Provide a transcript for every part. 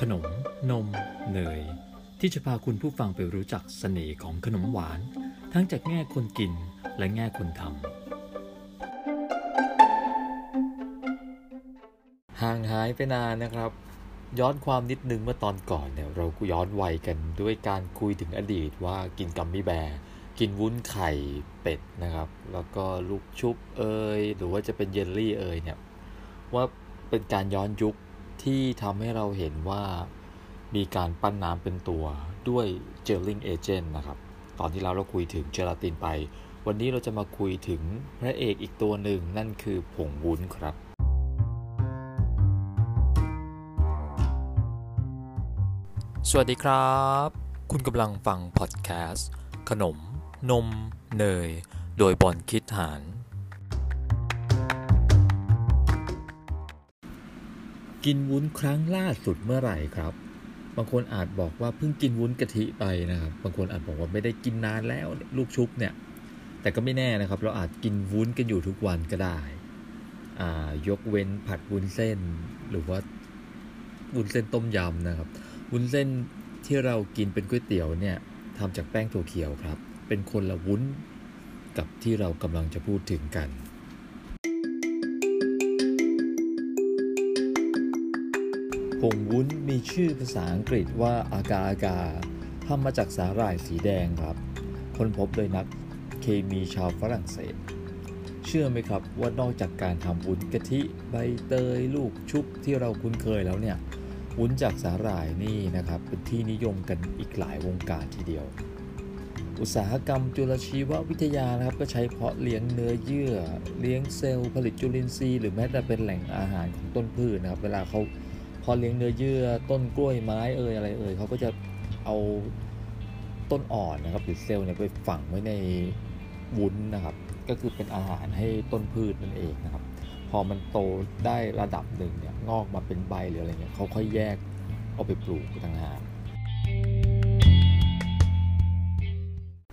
ขนม นม เนย ที่จะพาคุณผู้ฟังไปรู้จักเสน่ห์ของขนมหวาน ทั้งจากแง่คนกินและแง่คนทำห่างหายไปนานนะครับ ย้อนความนิดนึงเมื่อตอนก่อนเนี่ยเราย้อนวัยกันด้วยการคุยถึงอดีตว่ากินกัมมี่แบร์กินวุ้นไข่เป็ดนะครับ แล้วก็ลูกชุบเอยหรือว่าจะเป็นเยลลี่เอยเนี่ยว่าเป็นการย้อนยุค ที่ทำให้เราเห็นว่ามีการปั้นน้ำเป็นตัวด้วยเจลลิงเอเจนต์นะครับ ตอนที่เราเราคุยถึงเจลาตินไป วันนี้เราจะมาคุยถึงพระเอกอีกตัวหนึ่งนั่นคือผงวุ้นครับ สวัสดีครับ คุณกำลังฟังพอดแคสต์ ขนม นม เนย โดยบอลคิดหาน กินวุ้นครั้งล่าสุดเมื่อไหร่ครับ บางคนอาจบอกว่าเพิ่งกินวุ้นกะทิไปนะครับ บางคนอาจบอกว่าไม่ได้กินนานแล้วลูกชุบเนี่ย แต่ก็ไม่แน่นะครับ เราอาจกินวุ้นกันอยู่ทุกวันก็ได้ อ่ายกเว้นผัดวุ้นเส้น หรือว่าวุ้นเส้นต้มยำนะครับ วุ้นเส้นที่เรากินเป็นก๋วยเตี๋ยวเนี่ยทำจากแป้งถั่วเขียวครับ เป็นคนละวุ้นกับที่เรากำลังจะพูดถึงกัน ผงวุ้นมีชื่อภาษาอังกฤษว่าอากาอากาทำมาจากสาหร่ายสีแดงครับ ค้นพบโดยนักเคมีชาวฝรั่งเศส เชื่อไหมครับว่านอกจากการทำวุ้นกะทิใบเตยลูกชุบที่เราคุ้นเคยแล้วเนี่ย วุ้นจากสาหร่ายนี่นะครับ เป็นที่นิยมกันอีกหลายวงการทีเดียว อุตสาหกรรมจุลชีววิทยานะครับ ก็ใช้เพาะเลี้ยงเนื้อเยื่อ เลี้ยงเซลล์ผลิตจุลินทรีย์หรือแม้แต่เป็นแหล่งอาหารของต้นพืชนะครับ เวลาเขา พอเลี้ยงเนื้อเยื่อต้นกล้วยไม้เอ่ยอะไรเอ่ยเขาก็จะเอาต้นอ่อนนะครับหรือเซลล์เนี่ยไปฝังไว้ในวุ้นนะครับ ก็คือเป็นอาหารให้ต้นพืชนั่นเองนะครับ พอมันโตได้ระดับหนึ่งเนี่ยงอกมาเป็นใบหรืออะไรเงี้ยเขาค่อยแยกเอาไปปลูกต่างหาก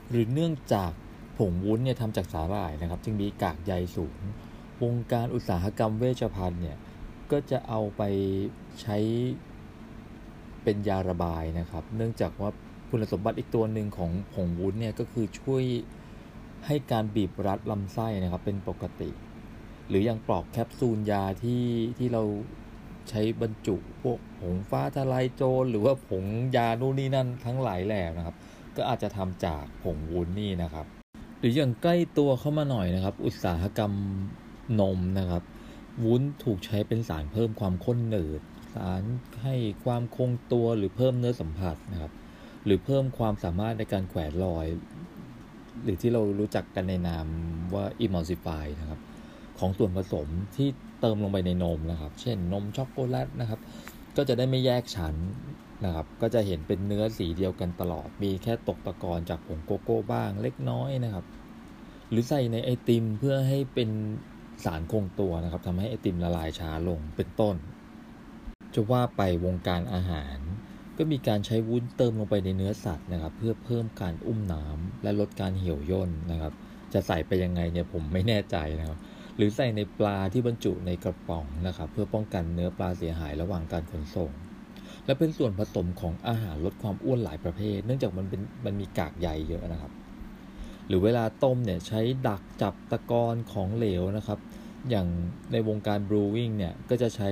หรือเนื่องจากผงวุ้นเนี่ยทำจากสาหร่ายนะครับ จึงมีกากใยสูง วงการอุตสาหกรรมเวชภัณฑ์เนี่ย ก็จะเอาไปใช้เป็นยาระบายนะครับ เนื่องจากว่าคุณสมบัติอีกตัวหนึ่งของผงวุ้นเนี่ยก็คือช่วยให้การบีบรัดลำไส้นะครับเป็นปกติ หรืออย่างปลอกแคปซูลยาที่ที่เราใช้บรรจุพวกผงฟ้าทลายโจรหรือว่าผงยานู่นนี่นั่นทั้งหลายแหล่นะครับ ก็อาจจะทำจากผงวุ้นนี่นะครับ หรืออย่างใกล้ตัวเข้ามาหน่อยนะครับ อุตสาหกรรมนมนะครับ วุ้นถูกใช้เป็นสารเพิ่มความข้นหนืด สารให้ความคงตัวหรือเพิ่มเนื้อสัมผัสนะครับ หรือเพิ่มความสามารถในการแขวนลอย หรือที่เรารู้จักกันในนามว่า emulsify นะครับ ของส่วนผสมที่เติมลงไปในนมนะครับ เช่นนมช็อกโกแลตนะครับ ก็จะได้ไม่แยกชั้นนะครับ ก็จะเห็นเป็นเนื้อสีเดียวกันตลอด มีแค่ตกตะกอนจากผงโกโก้บ้างเล็กน้อยนะครับ หรือใส่ในไอติมเพื่อให้เป็น สารคงตัวนะครับทำให้ไอติมละลายช้าลงเป็นต้น จะว่าไปวงการอาหาร ก็มีการใช้วุ้นเติมลงไปในเนื้อสัตว์นะครับ เพื่อเพิ่มการอุ้มน้ำและลดการเหี่ยวย่นนะครับ จะใส่ไปยังไงเนี่ยผมไม่แน่ใจนะครับหรือใส่ในปลาที่บรรจุในกระป๋องนะครับ เพื่อป้องกันเนื้อปลาเสียหายระหว่างการขนส่ง และเป็นส่วนผสมของอาหารลดความอ้วนหลายประเภท เนื่องจากมันเป็นมันมีกากใยเยอะนะครับ หรือเวลาต้มเนี่ยใช้ดักจับตะกอนของเหลวนะครับ อย่างในวงการบรูวิ่งเนี่ยก็จะใช้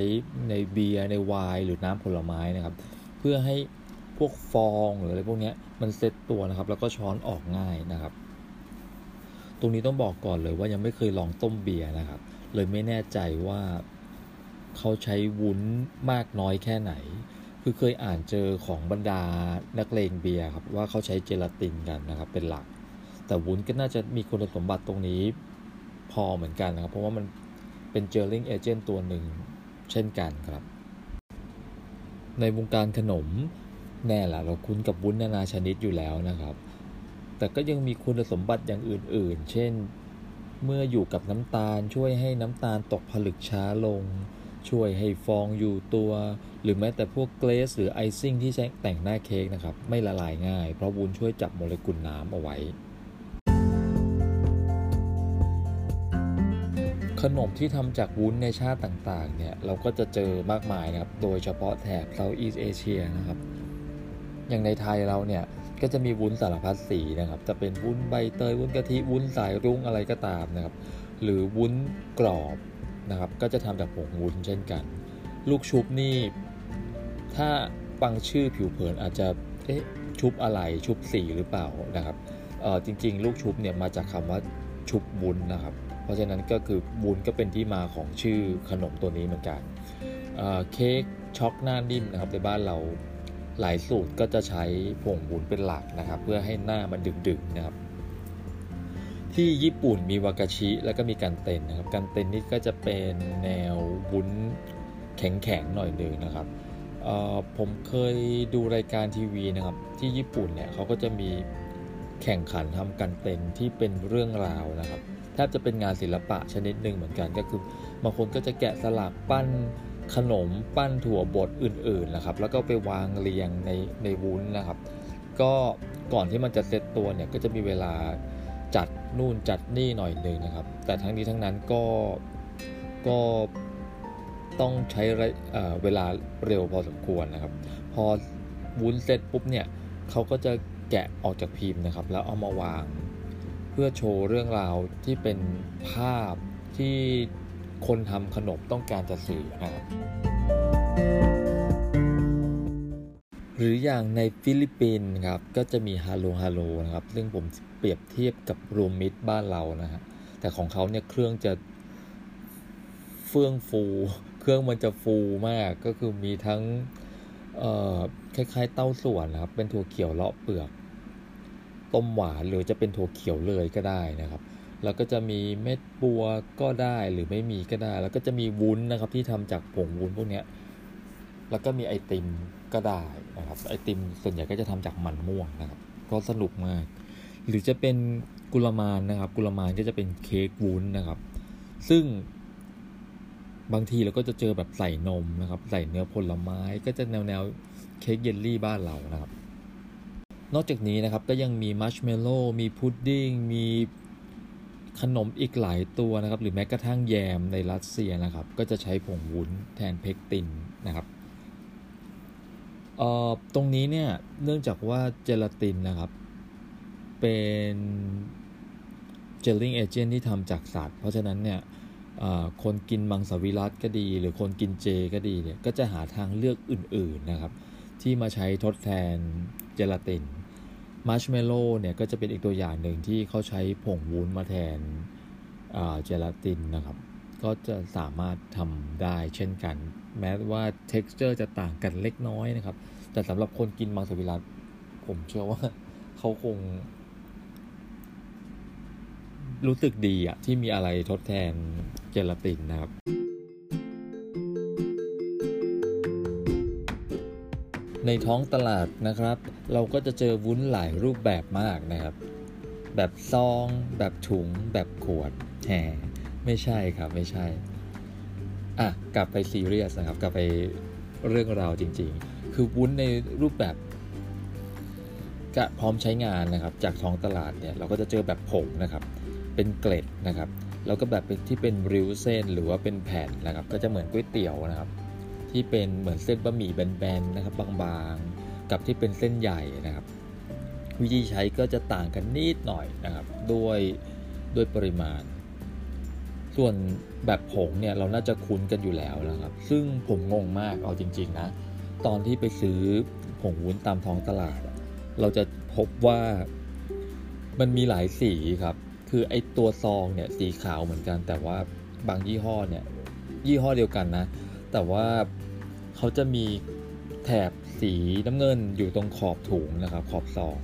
ในเบียร์ในไวน์หรือน้ำผลไม้นะครับ เพื่อให้พวกฟองหรืออะไรพวกนี้มันเซตตัวนะครับ แล้วก็ช้อนออกง่ายนะครับ ตรงนี้ต้องบอกก่อนเลยว่ายังไม่เคยลองต้มเบียร์นะครับ เลยไม่แน่ใจว่าเขาใช้วุ้นมากน้อยแค่ไหน คือเคยอ่านเจอของบรรดานักเลงเบียร์ครับว่าเขาใช้เจลาตินกันนะครับเป็นหลัก แต่วุ้นก็น่าจะมีคุณสมบัติตรงนี้พอเหมือนกันนะครับ เพราะว่ามันเป็นเจลลิงเอเจนต์ตัวหนึ่งเช่นกันครับ ในวงการขนมแน่ละเราคุ้นกับวุ้นนานาชนิดอยู่แล้วนะครับ แต่ก็ยังมีคุณสมบัติอย่างอื่น ๆ เช่น เมื่ออยู่กับน้ำตาลช่วยให้น้ำตาลตกผลึกช้าลง ช่วยให้ฟองอยู่ตัว หรือแม้แต่พวกเกรสหรือไอซิ่งที่ใช้แต่งหน้าเค้กนะครับ ไม่ละลายง่าย เพราะวุ้นช่วยจับโมเลกุลน้ำเอาไว้ ขนมที่ทำจากวุ้นในชาติต่างๆเนี่ยเราก็จะเจอมากมายนะครับ โดยเฉพาะแถบ Southeast Asia นะครับ อย่างในไทยเราเนี่ยก็จะมีวุ้นสารพัดสีนะครับ จะเป็นวุ้นใบเตยวุ้นกะทิวุ้นสายรุ้งอะไรก็ตามนะครับ หรือวุ้นกรอบนะครับ ก็จะทำจากผงวุ้นเช่นกัน ลูกชุบนี่ ถ้าฟังชื่อผิวเผินอาจจะเอ๊ะชุบอะไรชุบสีหรือเปล่านะครับเออจริง ๆ ลูกชุบเนี่ยมาจากคำว่าชุบวุ้นนะครับ เพราะฉะนั้นก็คือวุ้นก็เป็นที่มาของชื่อขนมตัวนี้เหมือนกันเเค้กช็อกหน้านิ่มนะครับในบ้านเราหลายสูตรก็จะใช้ผงวุ้นเป็นหลักนะครับ เพื่อให้หน้ามันดึกๆนะครับ ที่ญี่ปุ่นมีวากาชิแล้วก็มีกันเต็นนะครับกันเต็นนี่ก็จะเป็นแนววุ้นแข็งๆหน่อยหนึ่งนะครับผมเคยดูรายการทีวีนะครับที่ญี่ปุ่นเนี่ยเขาก็จะมีแข่งขันทำกันเต็นที่เป็นเรื่องราวนะครับ แทบจะเป็นงานศิลปะชนิดหนึ่งเหมือนกันก็คือบางคนก็จะแกะสลักปั้นขนมปั้นถั่วบดอื่นๆนะครับ แล้วก็ไปวางเรียงในในวุ้นนะครับ ก็ก่อนที่มันจะเซตตัวเนี่ยก็จะมีเวลาจัดนู่นจัดนี่หน่อยหนึ่งนะครับ แต่ทั้งนี้ทั้งนั้นก็ก็ต้องใช้เวลาเร็วพอสมควรนะครับ พอวุ้นเสร็จปุ๊บเนี่ยเขาก็จะแกะออกจากพิมพ์นะครับ แล้วเอามาวาง เพื่อโชว์เรื่องราวที่เป็นภาพที่คนทำขนมต้องการจะสื่อนะครับหรืออย่างในฟิลิปปินส์ครับก็จะมีฮาโลฮาโลนะครับซึ่งผมเปรียบเทียบกับรวมมิตรบ้านเรานะฮะแต่ของเขาเนี่ยเครื่องจะเฟื่องฟู เครื่องมันจะฟูมากก็คือมีทั้งคล้ายๆเต้าส่วนนะครับเป็นถั่วเขียวเลาะเปลือก ต้มหวานหรือจะเป็นถั่วเขียวเลยก็ได้นะครับ แล้วก็จะมีเม็ดบัวก็ได้หรือไม่มีก็ได้ แล้วก็จะมีวุ้นนะครับที่ทำจากผงวุ้นพวกนี้แล้วก็มีไอติมก็ได้นะครับ ไอติมส่วนใหญ่ก็จะทำจากมันม่วงนะครับก็สนุกมาก หรือจะเป็นกุลมานนะครับ กุลมานก็จะเป็นเค้กวุ้นนะครับ ซึ่งบางทีเราก็จะเจอแบบใส่นมนะครับ ใส่เนื้อผลไม้ก็จะแนวแนวเค้กเยลลี่บ้านเรานะครับ นอกจากนี้นะครับก็ยังมีมัชเมลโล่มีพุดดิ้งมีขนมอีกหลายตัวนะครับ หรือแม้กระทั่งแยมในรัสเซียนะครับ ก็จะใช้ผงวุ้นแทนเพกตินนะครับเอ่อตรงนี้เนี่ยเนื่องจากว่าเจลาตินนะครับ เป็น gelling agent ที่ทำจากสัตว์เพราะฉะนั้นเนี่ยคนกินมังสวิรัติก็ดี หรือคนกินเจก็ดีเนี่ยก็จะหาทางเลือกอื่นๆนะครับ ที่มาใช้ทดแทนเจลาติน มาร์ชเมลโล่เนี่ยก็จะเป็นอีกตัวอย่างหนึ่งที่เขาใช้ผงวุ้นมาแทนเจลาตินนะครับ ก็จะสามารถทำได้เช่นกัน แม้ว่า texture จะต่างกันเล็กน้อยนะครับ แต่สำหรับคนกินมังสวิรัตผมเชื่อว่าเขาคง รู้สึกดีอะที่มีอะไรทดแทนเจลาตินนะครับ ในท้องตลาดนะครับ เราก็จะเจอวุ้นหลายรูปแบบมากนะครับ แบบซอง แบบถุง แบบขวดแหมไม่ใช่ครับไม่ใช่อะกลับไปซีเรียสนะครับ กลับไปเรื่องราวจริงๆ คือวุ้นในรูปแบบกะพร้อมใช้งานนะครับ จากท้องตลาดเนี่ยเราก็จะเจอแบบผงนะครับ เป็นเกล็ดนะครับ แล้วก็แบบที่เป็นริ้วเส้นหรือว่าเป็นแผ่นนะครับ ก็จะเหมือนก๋วยเตี๋ยวนะครับ ที่เป็นเหมือนเส้นบะหมี่แบนๆนะครับบางๆ กับที่เป็นเส้นใหญ่นะครับ วิธีใช้ก็จะต่างกันนิดหน่อยนะครับด้วยด้วยปริมาณ ส่วนแบบผงเนี่ยเราน่าจะคุ้นกันอยู่แล้วนะครับ ซึ่งผมงงมากเอาจริง ๆนะ ตอนที่ไปซื้อผงวุ้นตามท้องตลาด เราจะพบว่ามันมีหลายสีครับ คือไอตัวซองเนี่ยสีขาวเหมือนกัน แต่ว่าบางยี่ห้อเนี่ยยี่ห้อเดียวกันนะ แต่ว่า เขาจะมีแถบสีน้ำเงินอยู่ตรงขอบถุงนะครับ ขอบซอง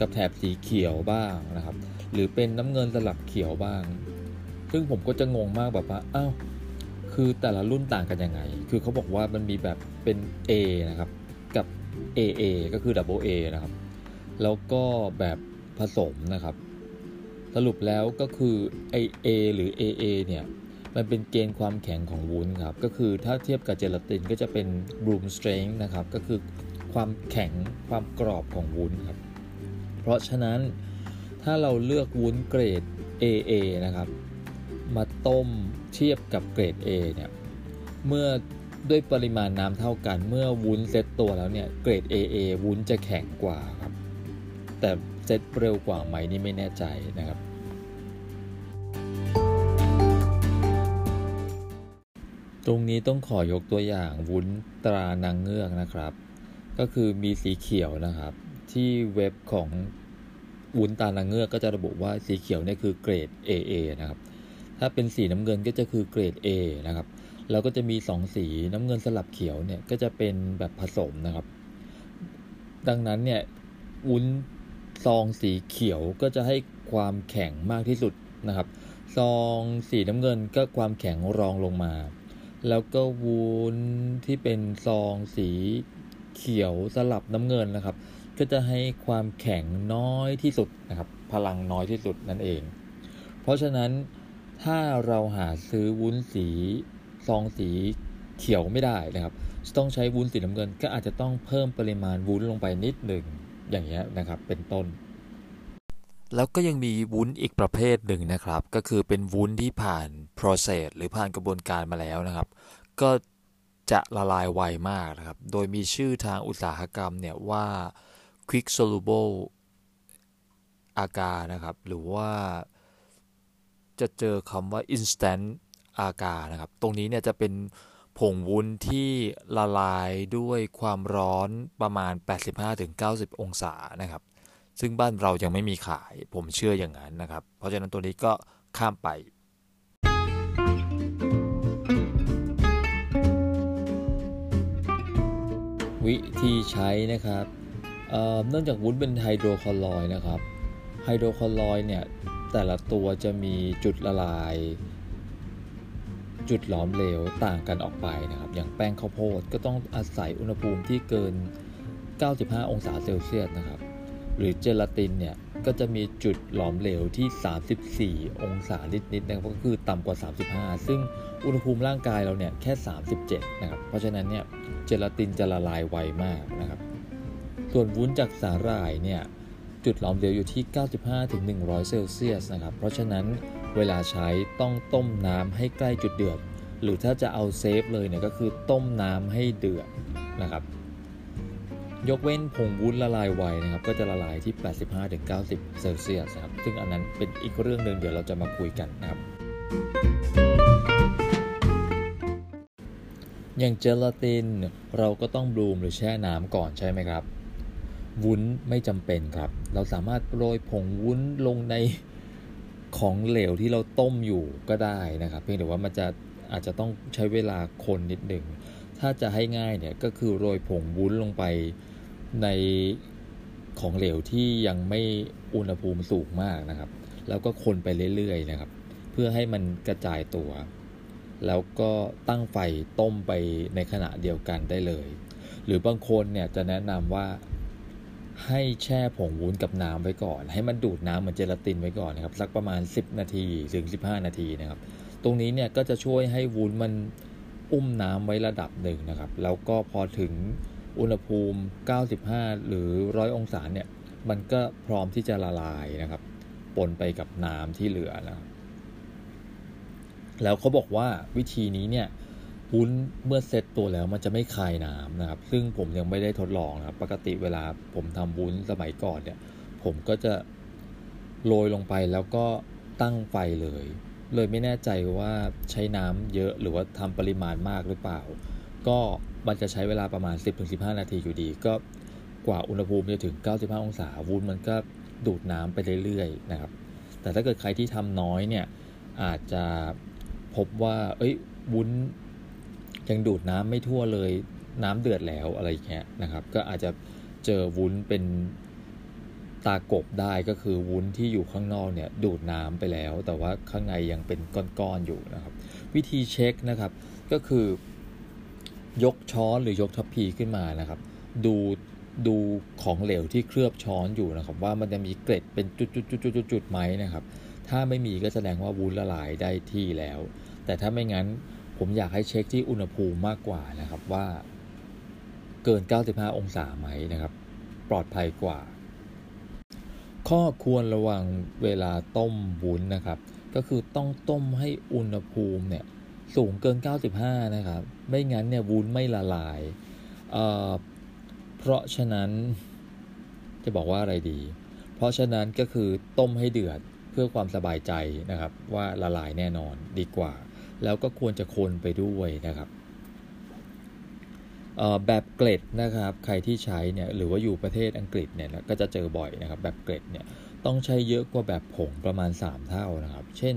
กับแถบสีเขียวบ้างนะครับ หรือเป็นน้ำเงินสลับเขียวบ้าง ซึ่งผมก็จะงงมากแบบว่าอ้าวคือแต่ละรุ่นต่างกันยังไง คือเขาบอกว่ามันมีแบบเป็น A นะครับ กับ AA ก็คือ Double A นะครับ แล้วก็แบบผสมนะครับ สรุปแล้วก็คือไอ A หรือ AA เนี่ย มันเป็นเกณฑ์ความแข็งของวุ้นครับ ก็คือถ้าเทียบกับเจลาตินก็จะเป็น room strength นะครับ ก็คือความแข็งความกรอบของวุ้นครับ เพราะฉะนั้นถ้าเราเลือกวุ้นเกรด AA นะครับ มาต้มเทียบกับเกรด A เนี่ย เมื่อด้วยปริมาณน้ำเท่ากัน เมื่อวุ้นเซตตัวแล้วเนี่ย เกรด AA วุ้นจะแข็งกว่าครับ แต่เซตเร็วกว่าไหมนี่ไม่แน่ใจนะครับ ตรงนี้ต้องขอยกตัวอย่างวุ้นตรานางเงือกนะครับ ก็คือมีสีเขียวนะครับ ที่เว็บของวุ้นตรานางเงือกก็จะระบุว่าสีเขียวเนี่ยคือเกรด AA นะครับ ถ้าเป็นสีน้ำเงินก็จะคือเกรด A นะครับ แล้วก็จะมี 2 สีน้ำเงินสลับเขียวเนี่ยก็จะเป็นแบบผสมนะครับ ดังนั้นเนี่ยวุ้นซองสีเขียวก็จะให้ความแข็งมากที่สุดนะครับ ซองสีน้ำเงินก็ความแข็งรองลงมา แล้วก็วุ้นที่เป็นซองสีเขียวสลับน้ำเงินนะครับ ก็จะให้ความแข็งน้อยที่สุดนะครับ พลังน้อยที่สุดนั่นเอง เพราะฉะนั้นถ้าเราหาซื้อวุ้นสีซองสีเขียวไม่ได้นะครับ ต้องใช้วุ้นสีน้ำเงิน ก็อาจจะต้องเพิ่มปริมาณวุ้นลงไปนิดหนึ่งอย่างเงี้ยนะครับ เป็นต้น แล้วก็ยังมีวุ้นอีกประเภทหนึ่งนะครับ ก็คือเป็นวุ้นที่ผ่าน process หรือผ่านกระบวนการมาแล้วนะครับ ก็จะละลายไวมากนะครับ โดยมีชื่อทางอุตสาหกรรมเนี่ยว่า quick soluble อากานะครับ หรือว่าจะเจอคำว่า instant อากานะครับ ตรงนี้เนี่ยจะเป็นผงวุ้นที่ละลายด้วยความร้อนประมาณ 85-90 องศานะครับ ซึ่งบ้านเรายังไม่มีขาย ผมเชื่ออย่างนั้นนะครับ เพราะฉะนั้นตัวนี้ก็ข้ามไป วิธีใช้นะครับเเนื่องจากวุ้นเป็นไฮโดรคลอรด์นะครับไฮโดรคลอรด์เนี่ย แต่ละตัวจะมีจุดละลาย จุดหลอมเหลวต่างกันออกไปนะครับ อย่างแป้งข้าวโพดก็ต้องอาศัยอุณหภูมิที่เกิน 95 องศาเซลเซียสนะครับ หรือเจลาตินเนี่ยก็จะมีจุดหลอมเหลวที่ 34 องศานิดๆนะครับก็คือต่ำกว่า 35 ซึ่งอุณหภูมิร่างกายเราเนี่ยแค่ 37 นะครับ เพราะฉะนั้นเนี่ยเจลาตินจะละลายไวมากนะครับ ส่วนวุ้นจากสาหร่ายเนี่ยจุดหลอมเหลวอยู่ที่ 95-100 เซลเซียสนะครับ เพราะฉะนั้นเวลาใช้ต้องต้มน้ำให้ใกล้จุดเดือด หรือถ้าจะเอาเซฟเลยเนี่ยก็คือต้มน้ำให้เดือดนะครับ ยกเว้นผงวุ้นละลายไวนะครับ ก็จะละลายที่ 85-90 เซลเซียสครับ ซึ่งอันนั้นเป็นอีกเรื่องหนึ่งเดี๋ยวเราจะมาคุยกันนะครับ อย่างเจลาตินเราก็ต้องบลูมหรือแช่น้ำก่อนใช่ไหมครับ วุ้นไม่จำเป็นครับ เราสามารถโรยผงวุ้นลงในของเหลวที่เราต้มอยู่ก็ได้นะครับ เพียงแต่ว่ามันจะอาจจะต้องใช้เวลาคนนิดหนึ่งถ้าจะให้ง่ายเนี่ยก็คือโรยผงวุ้นลงไป ในของเหลวที่ยังไม่อุณหภูมิสูงมากนะครับ แล้วก็คนไปเรื่อยๆนะครับ เพื่อให้มันกระจายตัว แล้วก็ตั้งไฟต้มไปในขณะเดียวกันได้เลย หรือบางคนเนี่ยจะแนะนำว่าให้แช่ผงวุ้นกับน้ำไว้ก่อน ให้มันดูดน้ำเหมือนเจลาตินไว้ก่อนนะครับสักประมาณ 10 นาทีถึง 15 นาทีนะครับ ตรงนี้เนี่ยก็จะช่วยให้วุ้นมันอุ้มน้ำไว้ระดับหนึ่งนะครับ แล้วก็พอถึง อุณหภูมิ 95 หรือ 100 องศาเนี่ย มันก็พร้อมที่จะละลายนะครับ ปนไปกับน้ำที่เหลือนะครับ แล้วเขาบอกว่าวิธีนี้เนี่ยวุ้นเมื่อเซตตัวแล้วมันจะไม่คายน้ำนะครับ ซึ่งผมยังไม่ได้ทดลองนะครับ ปกติเวลาผมทำวุ้นสมัยก่อนเนี่ย ผมก็จะโรยลงไปแล้วก็ตั้งไฟเลย เลยไม่แน่ใจว่าใช้น้ำเยอะหรือว่าทำปริมาณมากหรือเปล่า ก็มันจะใช้เวลาประมาณ 10-15 นาทีอยู่ดี ก็กว่าอุณหภูมิจะถึง 95 องศาวุ้นมันก็ดูดน้ำไปเรื่อยๆนะครับ แต่ถ้าเกิดใครที่ทำน้อยเนี่ยอาจจะพบว่า เอ้ยวุ้นยังดูดน้ำไม่ทั่วเลยน้ำเดือดแล้วอะไรเงี้ยนะครับ ก็อาจจะเจอวุ้นเป็นตากบได้ก็คือวุ้นที่อยู่ข้างนอกเนี่ยดูดน้ำไปแล้ว แต่ว่าข้างในยังเป็นก้อนๆอยู่นะครับ วิธีเช็คนะครับก็คือ ยกช้อนหรือยกทัพพีขึ้นมานะครับ ดูดูของเหลวที่เคลือบช้อนอยู่นะครับ ว่ามันจะมีเกล็ดเป็นจุดๆๆๆๆไหมนะครับ ถ้าไม่มีก็แสดงว่าวุ้นละลายได้ที่แล้ว แต่ถ้าไม่งั้นผมอยากให้เช็คที่อุณหภูมิมากกว่านะครับว่า เกิน 95 องศาไหมนะครับ ปลอดภัยกว่า ข้อควรระวังเวลาต้มวุ้นนะครับ ก็คือต้องต้มให้อุณหภูมิเนี่ย สูงเกิน 95 นะครับ ไม่งั้นเนี่ยวุ้นไม่ละลายเเพราะฉะนั้นจะบอกว่าอะไรดี เพราะฉะนั้นก็คือต้มให้เดือดเพื่อความสบายใจนะครับ ว่าละลายแน่นอนดีกว่า แล้วก็ควรจะคนไปด้วยนะครับแบบเกล็ดนะครับใครที่ใช้เนี่ยหรือว่าอยู่ประเทศอังกฤษเนี่ยก็จะเจอบ่อยนะครับแบบเกล็ดเนี่ยต้องใช้เยอะกว่าแบบผงประมาณ 3 เท่านะครับ เช่น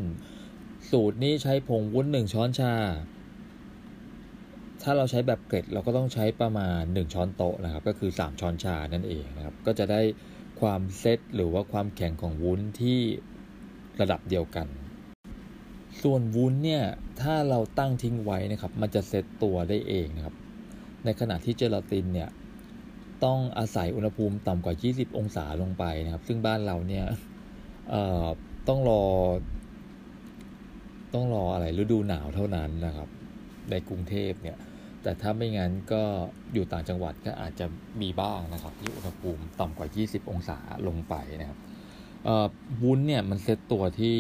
สูตรนี้ใช้ผงวุ้น1ช้อนชา ถ้าเราใช้แบบเกล็ดเราก็ต้องใช้ประมาณ 1 ช้อนโต๊ะนะครับ ก็คือ 3 ช้อนชานั่นเองนะครับ ก็จะได้ความเซตหรือว่าความแข็งของวุ้นที่ระดับเดียวกัน ส่วนวุ้นเนี่ยถ้าเราตั้งทิ้งไว้นะครับ มันจะเซตตัวได้เองนะครับ ในขณะที่เจลาตินเนี่ยต้องอาศัยอุณหภูมิต่ำกว่า 20 องศาลงไปนะครับ ซึ่งบ้านเราเนี่ยต้องรอ ต้องรออะไรฤดูหนาวเท่านั้นนะครับ ในกรุงเทพเนี่ย แต่ถ้าไม่งั้นก็อยู่ต่างจังหวัดก็อาจจะมีบ้างนะครับ ที่อุณหภูมิต่ำกว่า 20 องศาลงไปนะครับวุ้นเนี่ยมันเซตตัวที่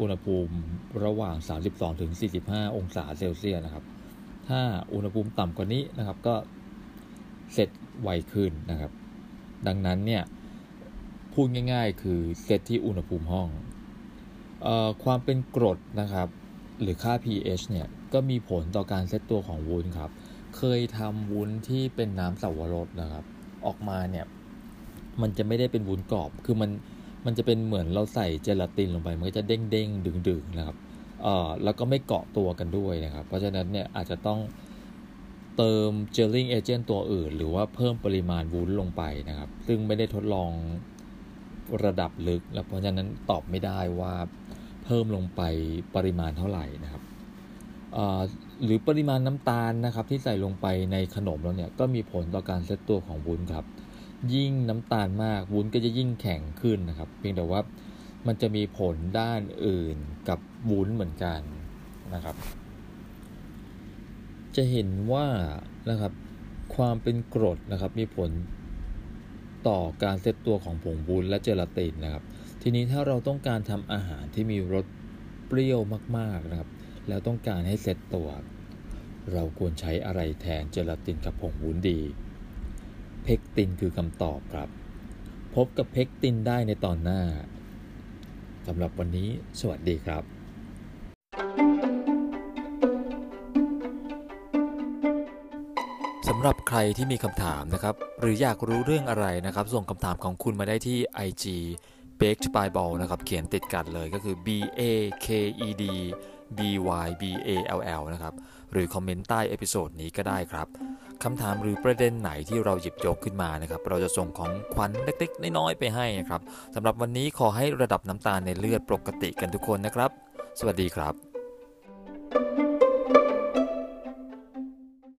อุณหภูมิระหว่าง 32ถึง45 องศาเซลเซียสนะครับ ถ้าอุณหภูมิต่ำกว่านี้นะครับก็เสร็จไวขึ้นนะครับ ดังนั้นเนี่ยพูดง่ายๆ คือเซตที่อุณหภูมิห้องออความเป็นกรดนะครับ หรือค่า pH เนี่ยก็มีผลต่อการเซตตัวของวุ้นครับ เคยทำวุ้นที่เป็นน้ำสับวรสนะครับ ออกมาเนี่ยมันจะไม่ได้เป็นวุ้นกรอบ คือมันมันจะเป็นเหมือนเราใส่เจลาตินลงไป มันก็จะเด้งๆดึงๆนะครับเอ่อแล้วก็ไม่เกาะตัวกันด้วยนะครับ เพราะฉะนั้นเนี่ยอาจจะต้องเติมเจลลิ่งเอเจนต์ตัวอื่น หรือว่าเพิ่มปริมาณวุ้นลงไปนะครับ ซึ่งไม่ได้ทดลองระดับลึก แล้วเพราะฉะนั้นตอบไม่ได้ว่า พิ่มลงไปปริมาณเท่าไหร่นะครับหรือปริมาณน้ำตาลนะครับที่ใส่ลงไปในขนมเราเนี่ยก็มีผลต่อการเซตตัวของวุ้นครับ ยิ่งน้ำตาลมากวุ้นก็จะยิ่งแข็งขึ้นนะครับ เพียงแต่ว่ามันจะมีผลด้านอื่นกับวุ้นเหมือนกันนะครับ จะเห็นว่านะครับความเป็นกรดนะครับมีผลต่อการเซตตัวของผงวุ้นและเจลาตินนะครับ ทีนี้ถ้าเราต้องการทำอาหารที่มีรสเปรี้ยวมากๆนะครับ แล้วต้องการให้เซตตัว เราควรใช้อะไรแทนเจลาตินกับผงวุ้นดี เพกตินคือคำตอบครับ พบกับเพกตินได้ในตอนหน้าสำหรับวันนี้ สวัสดีครับสำหรับใครที่มีคำถามนะครับ หรืออยากรู้เรื่องอะไรนะครับ ส่งคำถามของคุณมาได้ที่ IG baked by ball นะครับเขียนติดกันเลยก็คือ b a k e d b y b a l l นะครับหรือคอมเมนต์ใต้ episode นี้ก็ได้ครับคำถามหรือประเด็นไหนที่เราหยิบยกขึ้นมานะครับ เราจะส่งของขวัญเล็กๆ น้อยๆ ไปให้นะครับสำหรับวันนี้ขอให้ระดับน้ำตาลในเลือดปกติกันทุกคนนะครับ สวัสดีครับ